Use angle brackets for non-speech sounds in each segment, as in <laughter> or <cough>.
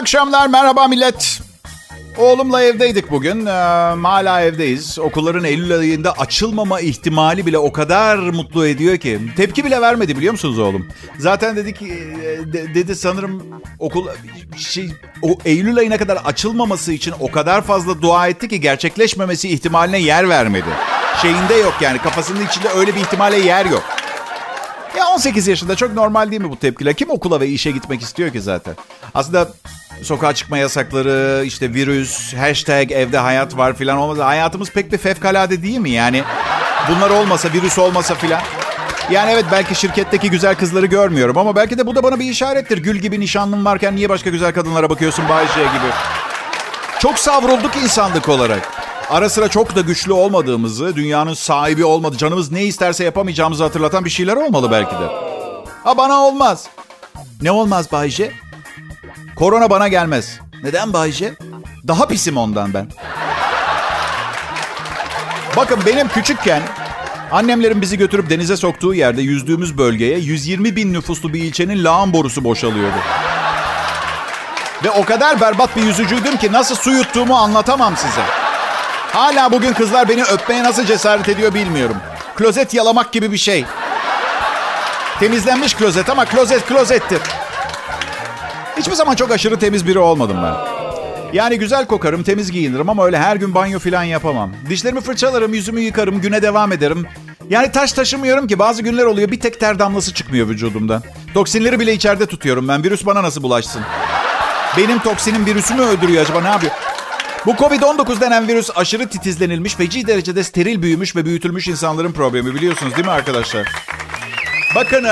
akşamlar, merhaba millet. Oğlumla evdeydik bugün. Ee, hala evdeyiz. Okulların Eylül ayında açılmama ihtimali bile o kadar mutlu ediyor ki. Tepki bile vermedi biliyor musunuz oğlum? Zaten dedi ki e, de- dedi sanırım okul şey o Eylül ayına kadar açılmaması için o kadar fazla dua etti ki gerçekleşmemesi ihtimaline yer vermedi. Şeyinde yok yani kafasının içinde öyle bir ihtimale yer yok. Ya 18 yaşında çok normal değil mi bu tepkiler? Kim okula ve işe gitmek istiyor ki zaten? Aslında sokağa çıkma yasakları, işte virüs, hashtag evde hayat var filan olmasa hayatımız pek bir fevkalade değil mi? Yani bunlar olmasa, virüs olmasa filan. Yani evet belki şirketteki güzel kızları görmüyorum ama belki de bu da bana bir işarettir. Gül gibi nişanlın varken niye başka güzel kadınlara bakıyorsun Bayşe gibi? Çok savrulduk insanlık olarak. Ara sıra çok da güçlü olmadığımızı, dünyanın sahibi olmadı, canımız ne isterse yapamayacağımızı hatırlatan bir şeyler olmalı belki de. Ha bana olmaz. Ne olmaz Bayce? Korona bana gelmez. Neden Bayce? Daha pisim ondan ben. Bakın benim küçükken annemlerin bizi götürüp denize soktuğu yerde yüzdüğümüz bölgeye 120 bin nüfuslu bir ilçenin lağım borusu boşalıyordu. Ve o kadar berbat bir yüzücüydüm ki nasıl su yuttuğumu anlatamam size. Hala bugün kızlar beni öpmeye nasıl cesaret ediyor bilmiyorum. Klozet yalamak gibi bir şey. Temizlenmiş klozet ama klozet klozettir. Hiçbir zaman çok aşırı temiz biri olmadım ben. Yani güzel kokarım, temiz giyinirim ama öyle her gün banyo falan yapamam. Dişlerimi fırçalarım, yüzümü yıkarım, güne devam ederim. Yani taş taşımıyorum ki bazı günler oluyor bir tek ter damlası çıkmıyor vücudumdan. Toksinleri bile içeride tutuyorum ben. Virüs bana nasıl bulaşsın? Benim toksinim virüsü mü öldürüyor acaba ne yapıyor? Bu Covid-19 denen virüs aşırı titizlenilmiş, feci derecede steril büyümüş ve büyütülmüş insanların problemi biliyorsunuz değil mi arkadaşlar? Bakın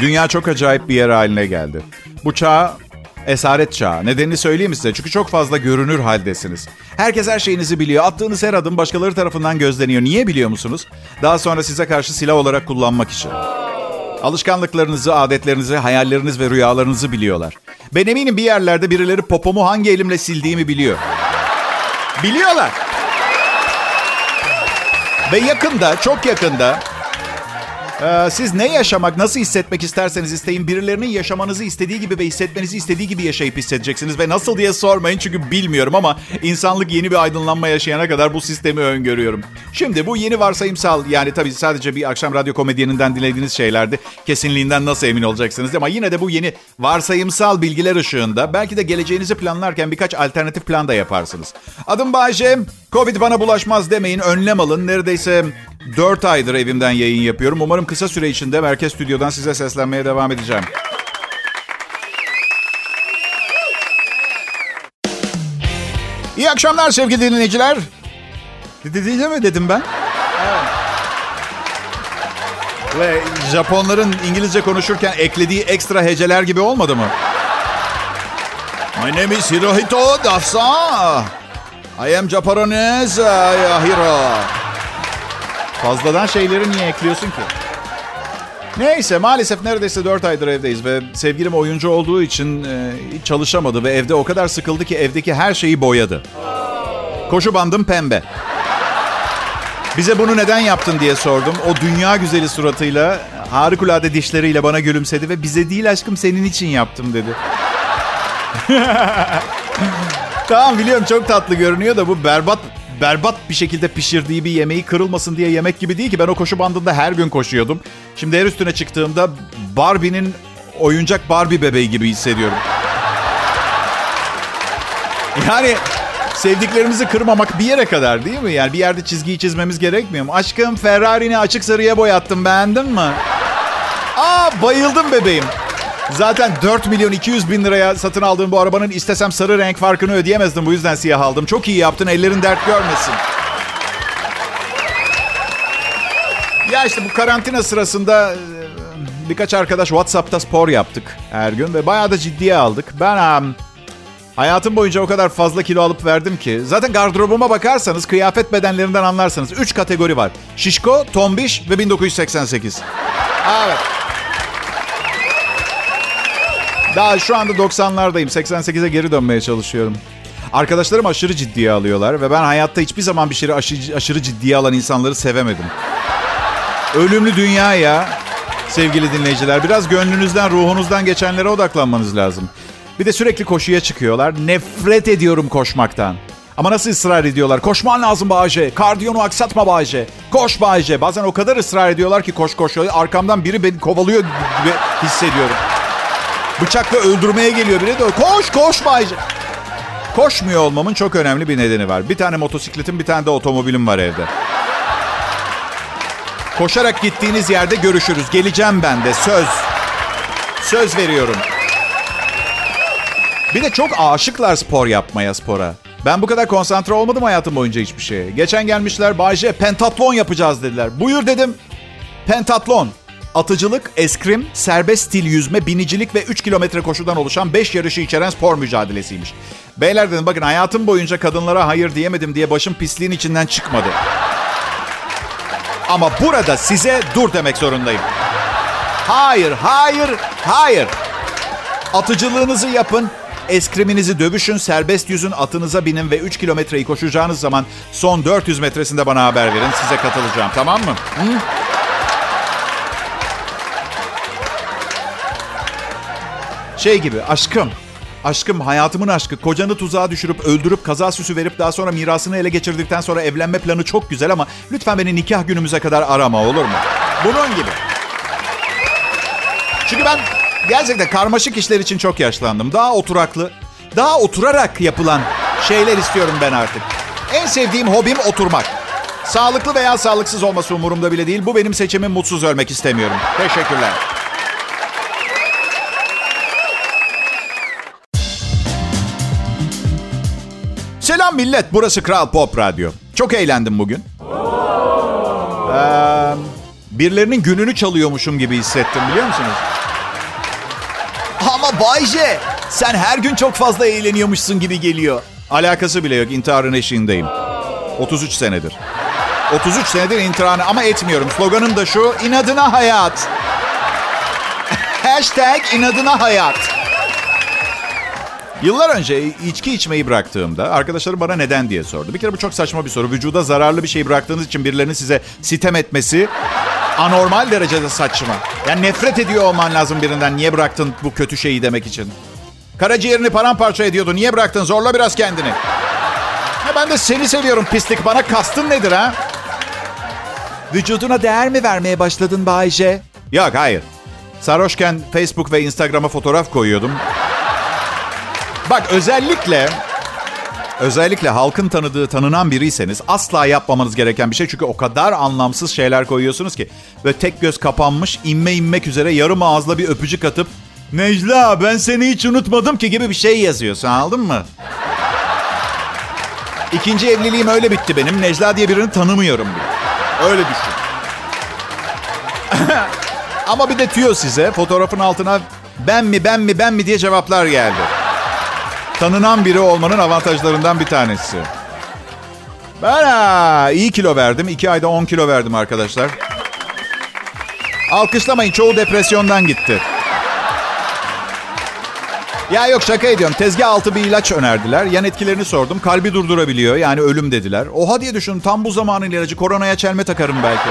dünya çok acayip bir yer haline geldi. Bu çağ esaret çağı. Nedenini söyleyeyim size? Çünkü çok fazla görünür haldesiniz. Herkes her şeyinizi biliyor. Attığınız her adım başkaları tarafından gözleniyor. Niye biliyor musunuz? Daha sonra size karşı silah olarak kullanmak için. Alışkanlıklarınızı, adetlerinizi, hayalleriniz ve rüyalarınızı biliyorlar. Ben eminim bir yerlerde birileri popomu hangi elimle sildiğimi biliyor. Biliyorlar. Ve yakında, çok yakında ee, siz ne yaşamak, nasıl hissetmek isterseniz isteyin birilerinin yaşamanızı istediği gibi ve hissetmenizi istediği gibi yaşayıp hissedeceksiniz. Ve nasıl diye sormayın çünkü bilmiyorum ama insanlık yeni bir aydınlanma yaşayana kadar bu sistemi öngörüyorum. Şimdi bu yeni varsayımsal yani tabii sadece bir akşam radyo komedyeninden dinlediğiniz şeylerdi. Kesinliğinden nasıl emin olacaksınız ama yine de bu yeni varsayımsal bilgiler ışığında belki de geleceğinizi planlarken birkaç alternatif plan da yaparsınız. Adım Bayce. Covid bana bulaşmaz demeyin. Önlem alın. Neredeyse 4 aydır evimden yayın yapıyorum. Umarım kısa süre içinde Merkez Stüdyo'dan size seslenmeye devam edeceğim. İyi akşamlar sevgili dinleyiciler. Dedi mi dedim ben? Ve Japonların İngilizce konuşurken eklediği ekstra heceler gibi olmadı mı? My name is Hirohito Dasa. I am Japanese uh, hero. Fazladan şeyleri niye ekliyorsun ki? Neyse maalesef neredeyse 4 aydır evdeyiz ve sevgilim oyuncu olduğu için e, hiç çalışamadı ve evde o kadar sıkıldı ki evdeki her şeyi boyadı. Koşu bandım pembe. Bize bunu neden yaptın diye sordum. O dünya güzeli suratıyla, harikulade dişleriyle bana gülümsedi ve bize değil aşkım senin için yaptım dedi. <laughs> tamam biliyorum çok tatlı görünüyor da bu berbat berbat bir şekilde pişirdiği bir yemeği kırılmasın diye yemek gibi değil ki. Ben o koşu bandında her gün koşuyordum. Şimdi her üstüne çıktığımda Barbie'nin oyuncak Barbie bebeği gibi hissediyorum. Yani sevdiklerimizi kırmamak bir yere kadar değil mi? Yani bir yerde çizgiyi çizmemiz gerekmiyor mu? Aşkım Ferrari'ni açık sarıya boyattım beğendin mi? Aa bayıldım bebeğim. Zaten 4 milyon 200 bin liraya satın aldığım bu arabanın istesem sarı renk farkını ödeyemezdim. Bu yüzden siyah aldım. Çok iyi yaptın. Ellerin dert görmesin. Ya işte bu karantina sırasında e, birkaç arkadaş WhatsApp'ta spor yaptık her gün ve bayağı da ciddiye aldık. Ben hayatım boyunca o kadar fazla kilo alıp verdim ki. Zaten gardırobuma bakarsanız kıyafet bedenlerinden anlarsanız 3 kategori var. Şişko, tombiş ve 1988. Evet. Daha şu anda 90'lardayım. 88'e geri dönmeye çalışıyorum. Arkadaşlarım aşırı ciddiye alıyorlar ve ben hayatta hiçbir zaman bir şeyi aşırı, aşırı ciddiye alan insanları sevemedim. Ölümlü dünya ya sevgili dinleyiciler. Biraz gönlünüzden, ruhunuzdan geçenlere odaklanmanız lazım. Bir de sürekli koşuya çıkıyorlar. Nefret ediyorum koşmaktan. Ama nasıl ısrar ediyorlar? Koşman lazım Bağcay. Kardiyonu aksatma Bağcay. Koş Bağcay. Bazen o kadar ısrar ediyorlar ki koş koş. Arkamdan biri beni kovalıyor gibi hissediyorum. Bıçakla öldürmeye geliyor biri de koş koş Bağcay. Koşmuyor olmamın çok önemli bir nedeni var. Bir tane motosikletim, bir tane de otomobilim var evde. Koşarak gittiğiniz yerde görüşürüz. Geleceğim ben de söz. Söz veriyorum. Bir de çok aşıklar spor yapmaya spora. Ben bu kadar konsantre olmadım hayatım boyunca hiçbir şeye. Geçen gelmişler Bayce pentatlon yapacağız dediler. Buyur dedim. Pentatlon. Atıcılık, eskrim, serbest stil yüzme, binicilik ve 3 kilometre koşudan oluşan 5 yarışı içeren spor mücadelesiymiş. Beyler dedim bakın hayatım boyunca kadınlara hayır diyemedim diye başım pisliğin içinden çıkmadı. Ama burada size dur demek zorundayım. Hayır, hayır, hayır. Atıcılığınızı yapın, eskriminizi dövüşün, serbest yüzün, atınıza binin ve 3 kilometreyi koşacağınız zaman son 400 metresinde bana haber verin. Size katılacağım, tamam mı? Hı? Şey gibi, aşkım. Aşkım, hayatımın aşkı. Kocanı tuzağa düşürüp, öldürüp, kaza süsü verip daha sonra mirasını ele geçirdikten sonra evlenme planı çok güzel ama lütfen beni nikah günümüze kadar arama olur mu? Bunun gibi. Çünkü ben gerçekten karmaşık işler için çok yaşlandım. Daha oturaklı, daha oturarak yapılan şeyler istiyorum ben artık. En sevdiğim hobim oturmak. Sağlıklı veya sağlıksız olması umurumda bile değil. Bu benim seçimim mutsuz ölmek istemiyorum. Teşekkürler. Selam millet, burası Kral Pop Radyo. Çok eğlendim bugün. Ee, birilerinin gününü çalıyormuşum gibi hissettim biliyor musunuz? Ama Bayce, sen her gün çok fazla eğleniyormuşsun gibi geliyor. Alakası bile yok, intiharın eşiğindeyim. 33 senedir. 33 senedir intiharını ama etmiyorum. Sloganım da şu, inadına hayat. <laughs> Hashtag inadına hayat. Yıllar önce içki içmeyi bıraktığımda arkadaşlarım bana neden diye sordu. Bir kere bu çok saçma bir soru. Vücuda zararlı bir şey bıraktığınız için birilerinin size sitem etmesi anormal derecede saçma. Yani nefret ediyor olman lazım birinden. Niye bıraktın bu kötü şeyi demek için? Karaciğerini paramparça ediyordu. Niye bıraktın? Zorla biraz kendini. Ya ben de seni seviyorum pislik. Bana kastın nedir ha? Vücuduna değer mi vermeye başladın Bayce? Yok hayır. Sarhoşken Facebook ve Instagram'a fotoğraf koyuyordum. Bak özellikle özellikle halkın tanıdığı, tanınan biriyseniz asla yapmamanız gereken bir şey. Çünkü o kadar anlamsız şeyler koyuyorsunuz ki. Böyle tek göz kapanmış, inme inmek üzere yarım ağızla bir öpücük atıp Necla ben seni hiç unutmadım ki gibi bir şey yazıyorsun anladın mı? İkinci evliliğim öyle bitti benim. Necla diye birini tanımıyorum bile. Öyle düşün. <laughs> Ama bir de tüyo size. Fotoğrafın altına ben mi ben mi ben mi diye cevaplar geldi. Tanınan biri olmanın avantajlarından bir tanesi. Ben ha, iyi kilo verdim. İki ayda 10 kilo verdim arkadaşlar. Alkışlamayın. Çoğu depresyondan gitti. Ya yok şaka ediyorum. Tezgah altı bir ilaç önerdiler. Yan etkilerini sordum. Kalbi durdurabiliyor. Yani ölüm dediler. Oha diye düşün. Tam bu zamanın ilacı. Koronaya çelme takarım belki.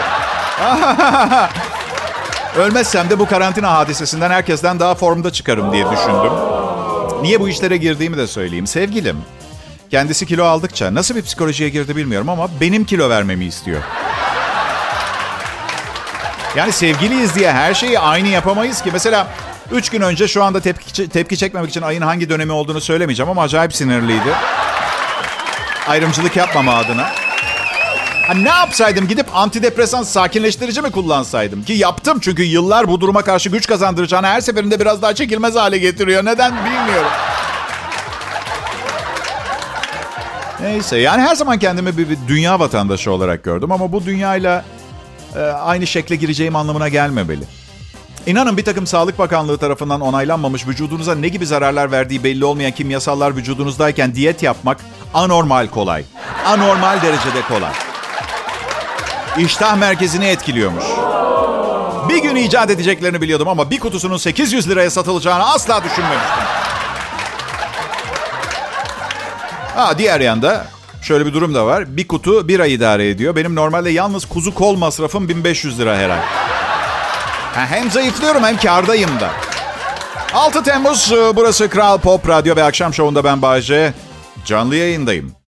<laughs> Ölmezsem de bu karantina hadisesinden herkesten daha formda çıkarım diye düşündüm. Niye bu işlere girdiğimi de söyleyeyim. Sevgilim, kendisi kilo aldıkça nasıl bir psikolojiye girdi bilmiyorum ama benim kilo vermemi istiyor. Yani sevgiliyiz diye her şeyi aynı yapamayız ki. Mesela 3 gün önce şu anda tepki, tepki çekmemek için ayın hangi dönemi olduğunu söylemeyeceğim ama acayip sinirliydi. Ayrımcılık yapmama adına. Ha, ne yapsaydım? Gidip antidepresan sakinleştirici mi kullansaydım? Ki yaptım çünkü yıllar bu duruma karşı güç kazandıracağını her seferinde biraz daha çekilmez hale getiriyor. Neden bilmiyorum. Neyse yani her zaman kendimi bir, bir dünya vatandaşı olarak gördüm ama bu dünyayla e, aynı şekle gireceğim anlamına gelmemeli. İnanın bir takım Sağlık Bakanlığı tarafından onaylanmamış vücudunuza ne gibi zararlar verdiği belli olmayan kimyasallar vücudunuzdayken diyet yapmak anormal kolay. Anormal derecede kolay. İştah merkezini etkiliyormuş. Bir gün icat edeceklerini biliyordum ama bir kutusunun 800 liraya satılacağını asla düşünmemiştim. Ha diğer yanda şöyle bir durum da var. Bir kutu bir ay idare ediyor. Benim normalde yalnız kuzu kol masrafım 1500 lira her ay. Ha, hem zayıflıyorum hem kardayım da. 6 Temmuz e, burası Kral Pop Radyo ve Akşam Şovu'nda ben Bayce. Canlı yayındayım.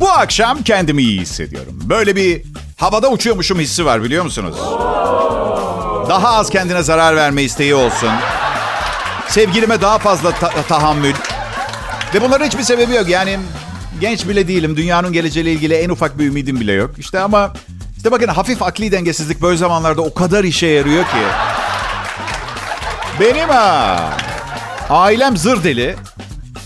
Bu akşam kendimi iyi hissediyorum. Böyle bir havada uçuyormuşum hissi var biliyor musunuz? Daha az kendine zarar verme isteği olsun. Sevgilime daha fazla ta- tahammül. Ve bunların hiçbir sebebi yok. Yani genç bile değilim. Dünyanın geleceğiyle ilgili en ufak bir ümidim bile yok. İşte ama işte bakın hafif akli dengesizlik böyle zamanlarda o kadar işe yarıyor ki. Benim ha. Ailem zır deli.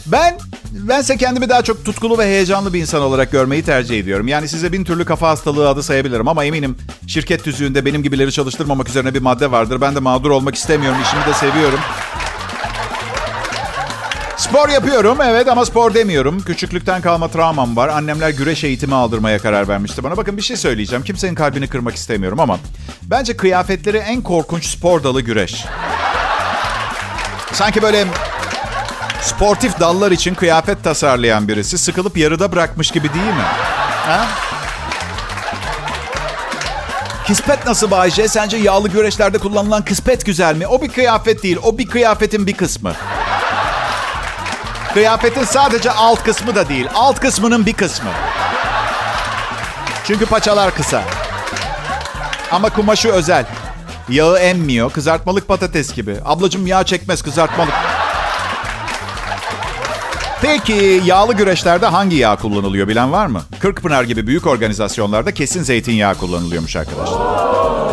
Ben bense kendimi daha çok tutkulu ve heyecanlı bir insan olarak görmeyi tercih ediyorum. Yani size bin türlü kafa hastalığı adı sayabilirim ama eminim şirket tüzüğünde benim gibileri çalıştırmamak üzerine bir madde vardır. Ben de mağdur olmak istemiyorum. İşimi de seviyorum. Spor yapıyorum evet ama spor demiyorum. Küçüklükten kalma travmam var. Annemler güreş eğitimi aldırmaya karar vermişti bana. Bakın bir şey söyleyeceğim. Kimsenin kalbini kırmak istemiyorum ama bence kıyafetleri en korkunç spor dalı güreş. Sanki böyle sportif dallar için kıyafet tasarlayan birisi sıkılıp yarıda bırakmış gibi değil mi? Ha? Kispet nasıl Bayce? Sence yağlı güreşlerde kullanılan kispet güzel mi? O bir kıyafet değil. O bir kıyafetin bir kısmı. Kıyafetin sadece alt kısmı da değil. Alt kısmının bir kısmı. Çünkü paçalar kısa. Ama kumaşı özel. Yağı emmiyor. Kızartmalık patates gibi. Ablacım yağ çekmez kızartmalık. Peki yağlı güreşlerde hangi yağ kullanılıyor bilen var mı? Kırkpınar gibi büyük organizasyonlarda kesin zeytinyağı kullanılıyormuş arkadaşlar.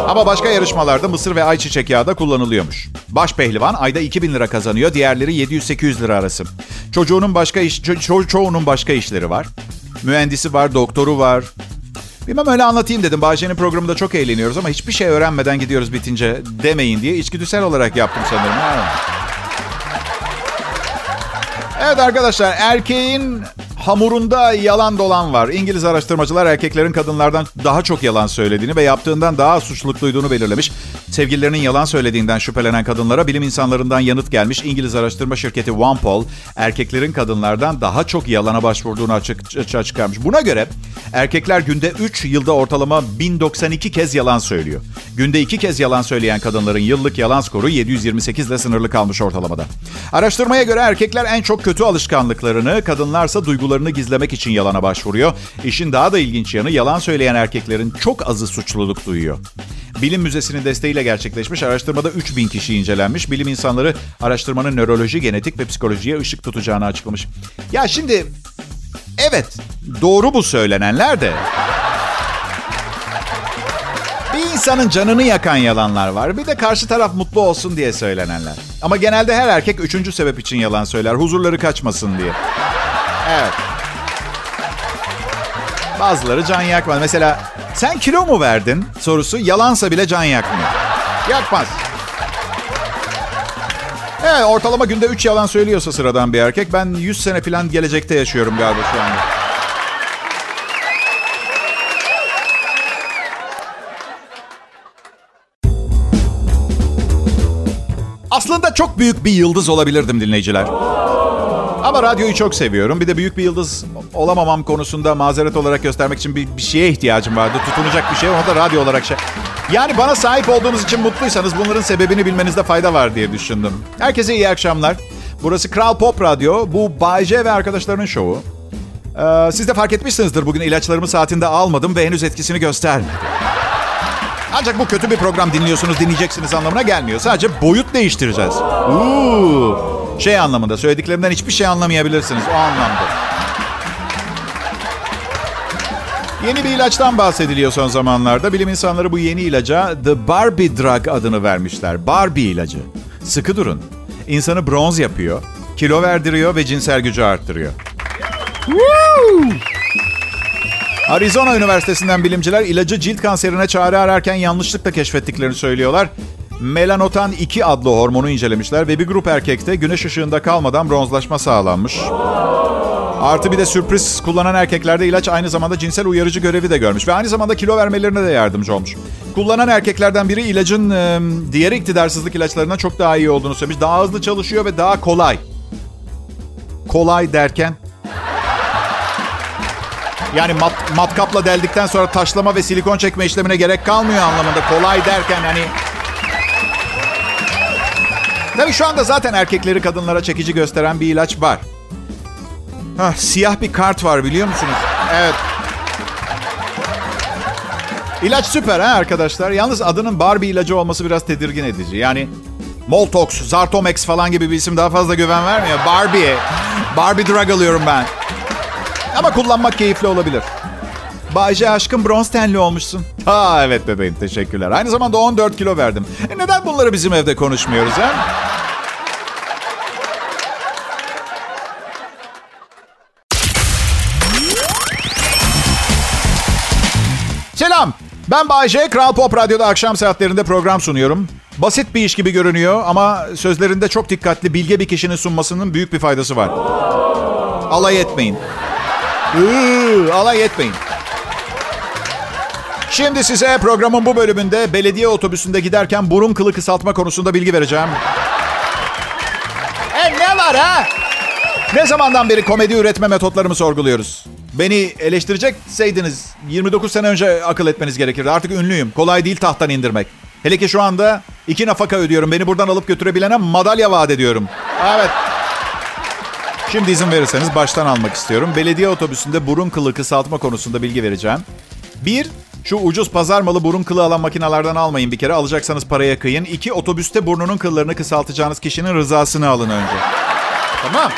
Ama başka yarışmalarda mısır ve ayçiçek yağı da kullanılıyormuş. Baş pehlivan ayda 2000 lira kazanıyor, diğerleri 700-800 lira arası. Çocuğunun başka iş, ço- ço- çoğunun başka işleri var. Mühendisi var, doktoru var. Bilmem öyle anlatayım dedim. Bahçenin programında çok eğleniyoruz ama hiçbir şey öğrenmeden gidiyoruz bitince demeyin diye içgüdüsel olarak yaptım sanırım. Evet arkadaşlar erkeğin hamurunda yalan dolan var. İngiliz araştırmacılar erkeklerin kadınlardan daha çok yalan söylediğini ve yaptığından daha suçluluk duyduğunu belirlemiş. Sevgililerinin yalan söylediğinden şüphelenen kadınlara bilim insanlarından yanıt gelmiş. İngiliz araştırma şirketi OnePoll erkeklerin kadınlardan daha çok yalana başvurduğunu açığa çıkarmış. Buna göre erkekler günde 3 yılda ortalama 1092 kez yalan söylüyor. Günde 2 kez yalan söyleyen kadınların yıllık yalan skoru 728 ile sınırlı kalmış ortalamada. Araştırmaya göre erkekler en çok kötü alışkanlıklarını, kadınlarsa duygularını gizlemek için yalana başvuruyor. İşin daha da ilginç yanı yalan söyleyen erkeklerin çok azı suçluluk duyuyor. Bilim Müzesi'nin desteğiyle gerçekleşmiş araştırmada 3000 kişi incelenmiş. Bilim insanları araştırmanın nöroloji, genetik ve psikolojiye ışık tutacağını açıklamış. Ya şimdi evet doğru bu söylenenler de bir insanın canını yakan yalanlar var. Bir de karşı taraf mutlu olsun diye söylenenler. Ama genelde her erkek üçüncü sebep için yalan söyler. Huzurları kaçmasın diye. Evet. Bazıları can yakmaz. Mesela sen kilo mu verdin sorusu yalansa bile can yakmıyor. Yakmaz. Evet ortalama günde 3 yalan söylüyorsa sıradan bir erkek. Ben 100 sene falan gelecekte yaşıyorum galiba şu anda. Aslında çok büyük bir yıldız olabilirdim dinleyiciler. Ama radyoyu çok seviyorum. Bir de büyük bir yıldız olamamam konusunda mazeret olarak göstermek için bir, bir şeye ihtiyacım vardı. Tutunacak bir şey. Onu da radyo olarak şey. Yani bana sahip olduğunuz için mutluysanız bunların sebebini bilmenizde fayda var diye düşündüm. Herkese iyi akşamlar. Burası Kral Pop Radyo. Bu Bay J ve arkadaşlarının şovu. Ee, siz de fark etmişsinizdir. Bugün ilaçlarımı saatinde almadım ve henüz etkisini göstermedi. Ancak bu kötü bir program dinliyorsunuz, dinleyeceksiniz anlamına gelmiyor. Sadece boyut değiştireceğiz. Uuu. Şey anlamında, söylediklerimden hiçbir şey anlamayabilirsiniz o anlamda. Yeni bir ilaçtan bahsediliyor son zamanlarda. Bilim insanları bu yeni ilaca The Barbie Drug adını vermişler. Barbie ilacı. Sıkı durun. İnsanı bronz yapıyor, kilo verdiriyor ve cinsel gücü arttırıyor. Arizona Üniversitesi'nden bilimciler ilacı cilt kanserine çare ararken yanlışlıkla keşfettiklerini söylüyorlar. Melanotan 2 adlı hormonu incelemişler ve bir grup erkekte güneş ışığında kalmadan bronzlaşma sağlanmış. Artı bir de sürpriz kullanan erkeklerde ilaç aynı zamanda cinsel uyarıcı görevi de görmüş ve aynı zamanda kilo vermelerine de yardımcı olmuş. Kullanan erkeklerden biri ilacın e, diğer iktidarsızlık ilaçlarından çok daha iyi olduğunu söylemiş. Daha hızlı çalışıyor ve daha kolay. Kolay derken yani mat, matkapla deldikten sonra taşlama ve silikon çekme işlemine gerek kalmıyor anlamında. Kolay derken hani Tabii şu anda zaten erkekleri kadınlara çekici gösteren bir ilaç var. Hah, siyah bir kart var biliyor musunuz? Evet. İlaç süper ha arkadaşlar. Yalnız adının Barbie ilacı olması biraz tedirgin edici. Yani Moltox, Zartomex falan gibi bir isim daha fazla güven vermiyor. Barbie. Barbie drug alıyorum ben. Ama kullanmak keyifli olabilir. Bayce aşkım bronz tenli olmuşsun. Ha evet bebeğim teşekkürler. Aynı zamanda 14 kilo verdim. E neden bunları bizim evde konuşmuyoruz ha? Selam. Ben Bayce. Kral Pop Radyo'da akşam saatlerinde program sunuyorum. Basit bir iş gibi görünüyor ama sözlerinde çok dikkatli, bilge bir kişinin sunmasının büyük bir faydası var. Alay etmeyin. Iıı, alay etmeyin. Şimdi size programın bu bölümünde belediye otobüsünde giderken burun kılı kısaltma konusunda bilgi vereceğim. E ne var ha? Ne zamandan beri komedi üretme metotlarımı sorguluyoruz? Beni eleştirecekseydiniz 29 sene önce akıl etmeniz gerekirdi. Artık ünlüyüm. Kolay değil tahttan indirmek. Hele ki şu anda iki nafaka ödüyorum. Beni buradan alıp götürebilene madalya vaat ediyorum. Evet. Şimdi izin verirseniz baştan almak istiyorum. Belediye otobüsünde burun kılı kısaltma konusunda bilgi vereceğim. Bir, şu ucuz pazar malı burun kılı alan makinalardan almayın bir kere. Alacaksanız paraya kıyın. İki, otobüste burnunun kıllarını kısaltacağınız kişinin rızasını alın önce. Tamam.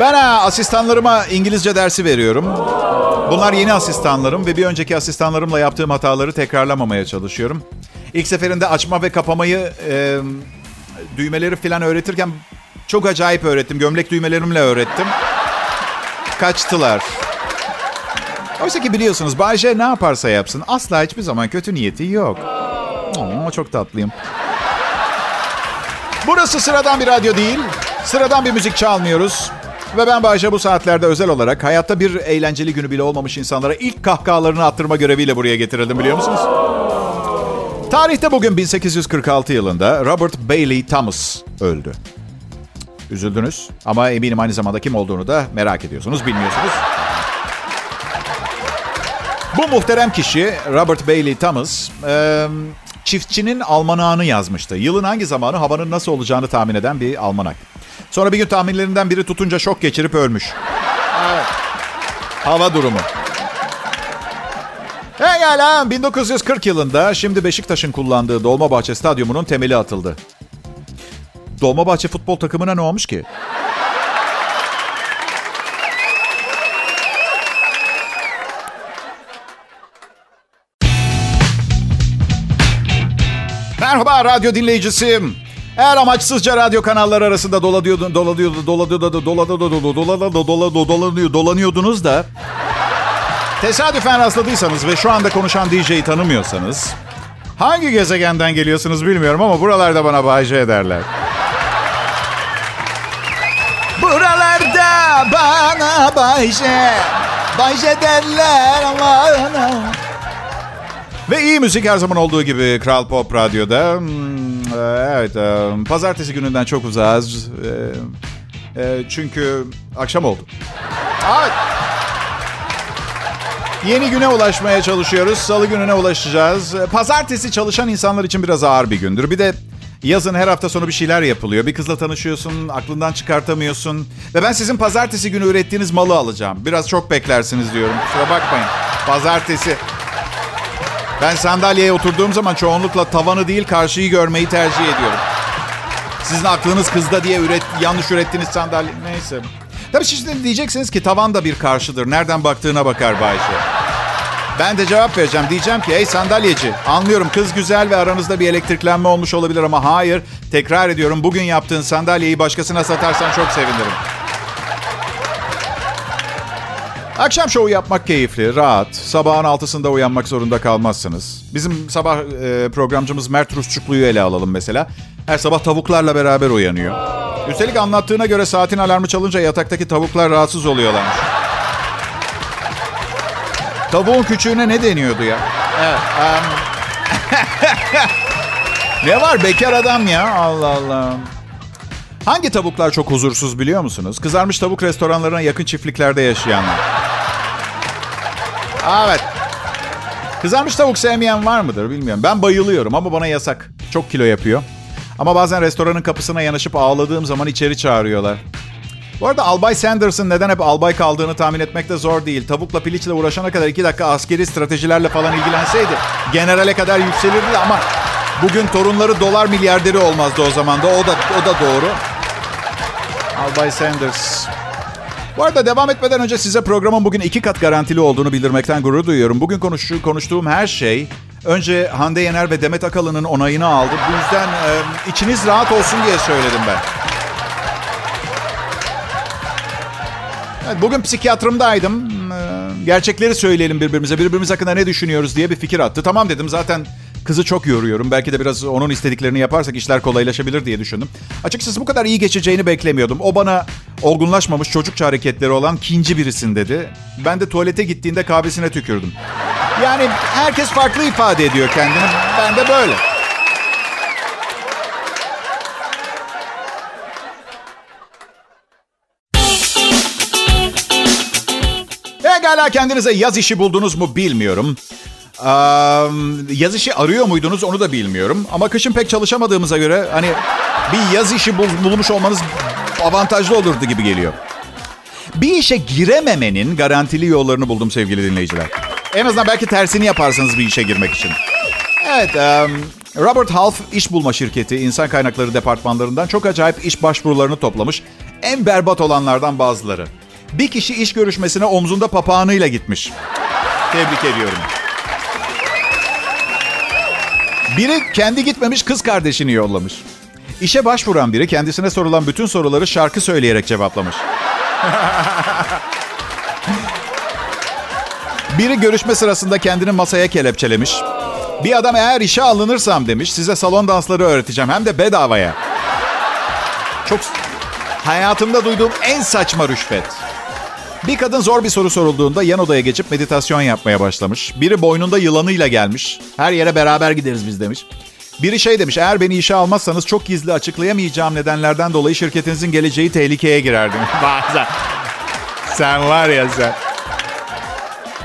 Ben ha, asistanlarıma İngilizce dersi veriyorum. Bunlar yeni asistanlarım ve bir önceki asistanlarımla yaptığım hataları tekrarlamamaya çalışıyorum. İlk seferinde açma ve kapamayı, e, düğmeleri falan öğretirken çok acayip öğrettim. Gömlek düğmelerimle öğrettim. Kaçtılar. Oysa ki biliyorsunuz Bayce ne yaparsa yapsın asla hiçbir zaman kötü niyeti yok. Ama çok tatlıyım. Burası sıradan bir radyo değil. Sıradan bir müzik çalmıyoruz. Ve ben Bayce bu saatlerde özel olarak hayatta bir eğlenceli günü bile olmamış insanlara ilk kahkahalarını attırma göreviyle buraya getirildim biliyor musunuz? Tarihte bugün 1846 yılında Robert Bailey Thomas öldü. Üzüldünüz ama eminim aynı zamanda kim olduğunu da merak ediyorsunuz, bilmiyorsunuz. Bu muhterem kişi Robert Bailey Thomas e, çiftçinin almanağını yazmıştı. Yılın hangi zamanı havanın nasıl olacağını tahmin eden bir almanak. Sonra bir gün tahminlerinden biri tutunca şok geçirip ölmüş. Evet. Hava durumu. Pekala 1940 yılında şimdi Beşiktaş'ın kullandığı Dolmabahçe Stadyumu'nun temeli atıldı. Dolmabahçe futbol takımına ne olmuş ki? Merhaba radyo dinleyicisi. Eğer amaçsızca radyo kanalları arasında dolanıyordu, dolanıyordu, dolanıyordu, dolanıyordu, dolanıyordu, dolanıyordunuz da tesadüfen rastladıysanız ve şu anda konuşan DJ'yi tanımıyorsanız hangi gezegenden geliyorsunuz bilmiyorum ama buralarda bana Bayce ederler. Buralarda bana Bayce, Bayce derler Allah'ına. Ve iyi müzik her zaman olduğu gibi Kral Pop Radyo'da. Hmm, evet, e, pazartesi gününden çok uzağız. E, e, çünkü akşam oldu. Evet. Yeni güne ulaşmaya çalışıyoruz. Salı gününe ulaşacağız. Pazartesi çalışan insanlar için biraz ağır bir gündür. Bir de yazın her hafta sonu bir şeyler yapılıyor. Bir kızla tanışıyorsun, aklından çıkartamıyorsun. Ve ben sizin pazartesi günü ürettiğiniz malı alacağım. Biraz çok beklersiniz diyorum. Kusura bakmayın. Pazartesi. Ben sandalyeye oturduğum zaman çoğunlukla tavanı değil karşıyı görmeyi tercih ediyorum. Sizin aklınız kızda diye üret, yanlış ürettiğiniz sandalye... Neyse. Tabii şimdi diyeceksiniz ki tavan da bir karşıdır. Nereden baktığına bakar Bayşe. Ben de cevap vereceğim. Diyeceğim ki ey sandalyeci anlıyorum kız güzel ve aranızda bir elektriklenme olmuş olabilir ama hayır. Tekrar ediyorum bugün yaptığın sandalyeyi başkasına satarsan çok sevinirim. Akşam şovu yapmak keyifli, rahat. Sabahın altısında uyanmak zorunda kalmazsınız. Bizim sabah e, programcımız Mert Rusçuklu'yu ele alalım mesela. Her sabah tavuklarla beraber uyanıyor. Üstelik anlattığına göre saatin alarmı çalınca yataktaki tavuklar rahatsız oluyorlarmış. Tavuğun küçüğüne ne deniyordu ya? Evet. Um... <laughs> ne var bekar adam ya? Allah Allah. Hangi tavuklar çok huzursuz biliyor musunuz? Kızarmış tavuk restoranlarına yakın çiftliklerde yaşayanlar. Evet. Kızarmış tavuk sevmeyen var mıdır bilmiyorum. Ben bayılıyorum ama bana yasak. Çok kilo yapıyor. Ama bazen restoranın kapısına yanaşıp ağladığım zaman içeri çağırıyorlar. Bu arada Albay Sanders'ın neden hep albay kaldığını tahmin etmek de zor değil. Tavukla piliçle uğraşana kadar iki dakika askeri stratejilerle falan ilgilenseydi generale kadar yükselirdi ama bugün torunları dolar milyarderi olmazdı o zaman da. O da, o da doğru. Albay Sanders. Bu arada devam etmeden önce size programın bugün iki kat garantili olduğunu bildirmekten gurur duyuyorum. Bugün konuştuğum, konuştuğum her şey önce Hande Yener ve Demet Akalın'ın onayını aldı. Bu yüzden e, içiniz rahat olsun diye söyledim ben. Evet, bugün psikiyatrımdaydım. Gerçekleri söyleyelim birbirimize. Birbirimiz hakkında ne düşünüyoruz diye bir fikir attı. Tamam dedim zaten kızı çok yoruyorum. Belki de biraz onun istediklerini yaparsak işler kolaylaşabilir diye düşündüm. Açıkçası bu kadar iyi geçeceğini beklemiyordum. O bana olgunlaşmamış çocukça hareketleri olan kinci birisin dedi. Ben de tuvalete gittiğinde kahvesine tükürdüm. Yani herkes farklı ifade ediyor kendini. Ben de böyle. Pekala kendinize yaz işi buldunuz mu bilmiyorum. Yaz işi arıyor muydunuz onu da bilmiyorum. Ama kışın pek çalışamadığımıza göre hani bir yaz işi bul- bulmuş olmanız avantajlı olurdu gibi geliyor. Bir işe girememenin garantili yollarını buldum sevgili dinleyiciler. En azından belki tersini yaparsınız bir işe girmek için. Evet, Robert Half iş bulma şirketi insan kaynakları departmanlarından çok acayip iş başvurularını toplamış. En berbat olanlardan bazıları. Bir kişi iş görüşmesine omzunda papağanıyla gitmiş. Tebrik ediyorum. Biri kendi gitmemiş kız kardeşini yollamış. İşe başvuran biri kendisine sorulan bütün soruları şarkı söyleyerek cevaplamış. Biri görüşme sırasında kendini masaya kelepçelemiş. Bir adam eğer işe alınırsam demiş size salon dansları öğreteceğim hem de bedavaya. Çok hayatımda duyduğum en saçma rüşvet. Bir kadın zor bir soru sorulduğunda yan odaya geçip meditasyon yapmaya başlamış. Biri boynunda yılanıyla gelmiş. Her yere beraber gideriz biz demiş. Biri şey demiş, eğer beni işe almazsanız çok gizli açıklayamayacağım nedenlerden dolayı şirketinizin geleceği tehlikeye girer demiş. <laughs> Bazen. sen var ya sen.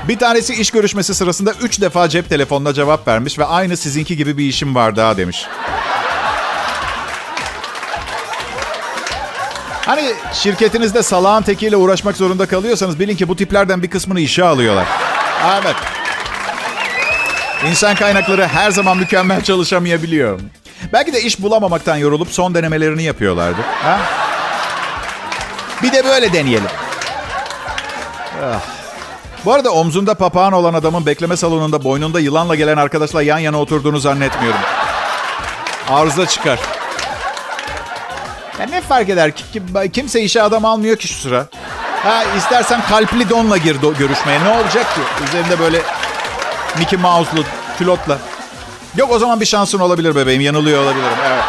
Bir tanesi iş görüşmesi sırasında üç defa cep telefonuna cevap vermiş ve aynı sizinki gibi bir işim var daha demiş. Hani şirketinizde salağın tekiyle uğraşmak zorunda kalıyorsanız bilin ki bu tiplerden bir kısmını işe alıyorlar. Evet. İnsan kaynakları her zaman mükemmel çalışamayabiliyor. Belki de iş bulamamaktan yorulup son denemelerini yapıyorlardı. Ha? Bir de böyle deneyelim. Ah. Bu arada omzunda papağan olan adamın bekleme salonunda boynunda yılanla gelen arkadaşla yan yana oturduğunu zannetmiyorum. Arıza çıkar. Ya ne fark eder ki? Kimse işe adam almıyor ki şu sıra. Ha istersen kalpli donla gir görüşmeye. Ne olacak ki? Üzerinde böyle Mickey Mouse'lu külotla. Yok o zaman bir şansın olabilir bebeğim. Yanılıyor olabilirim. Evet.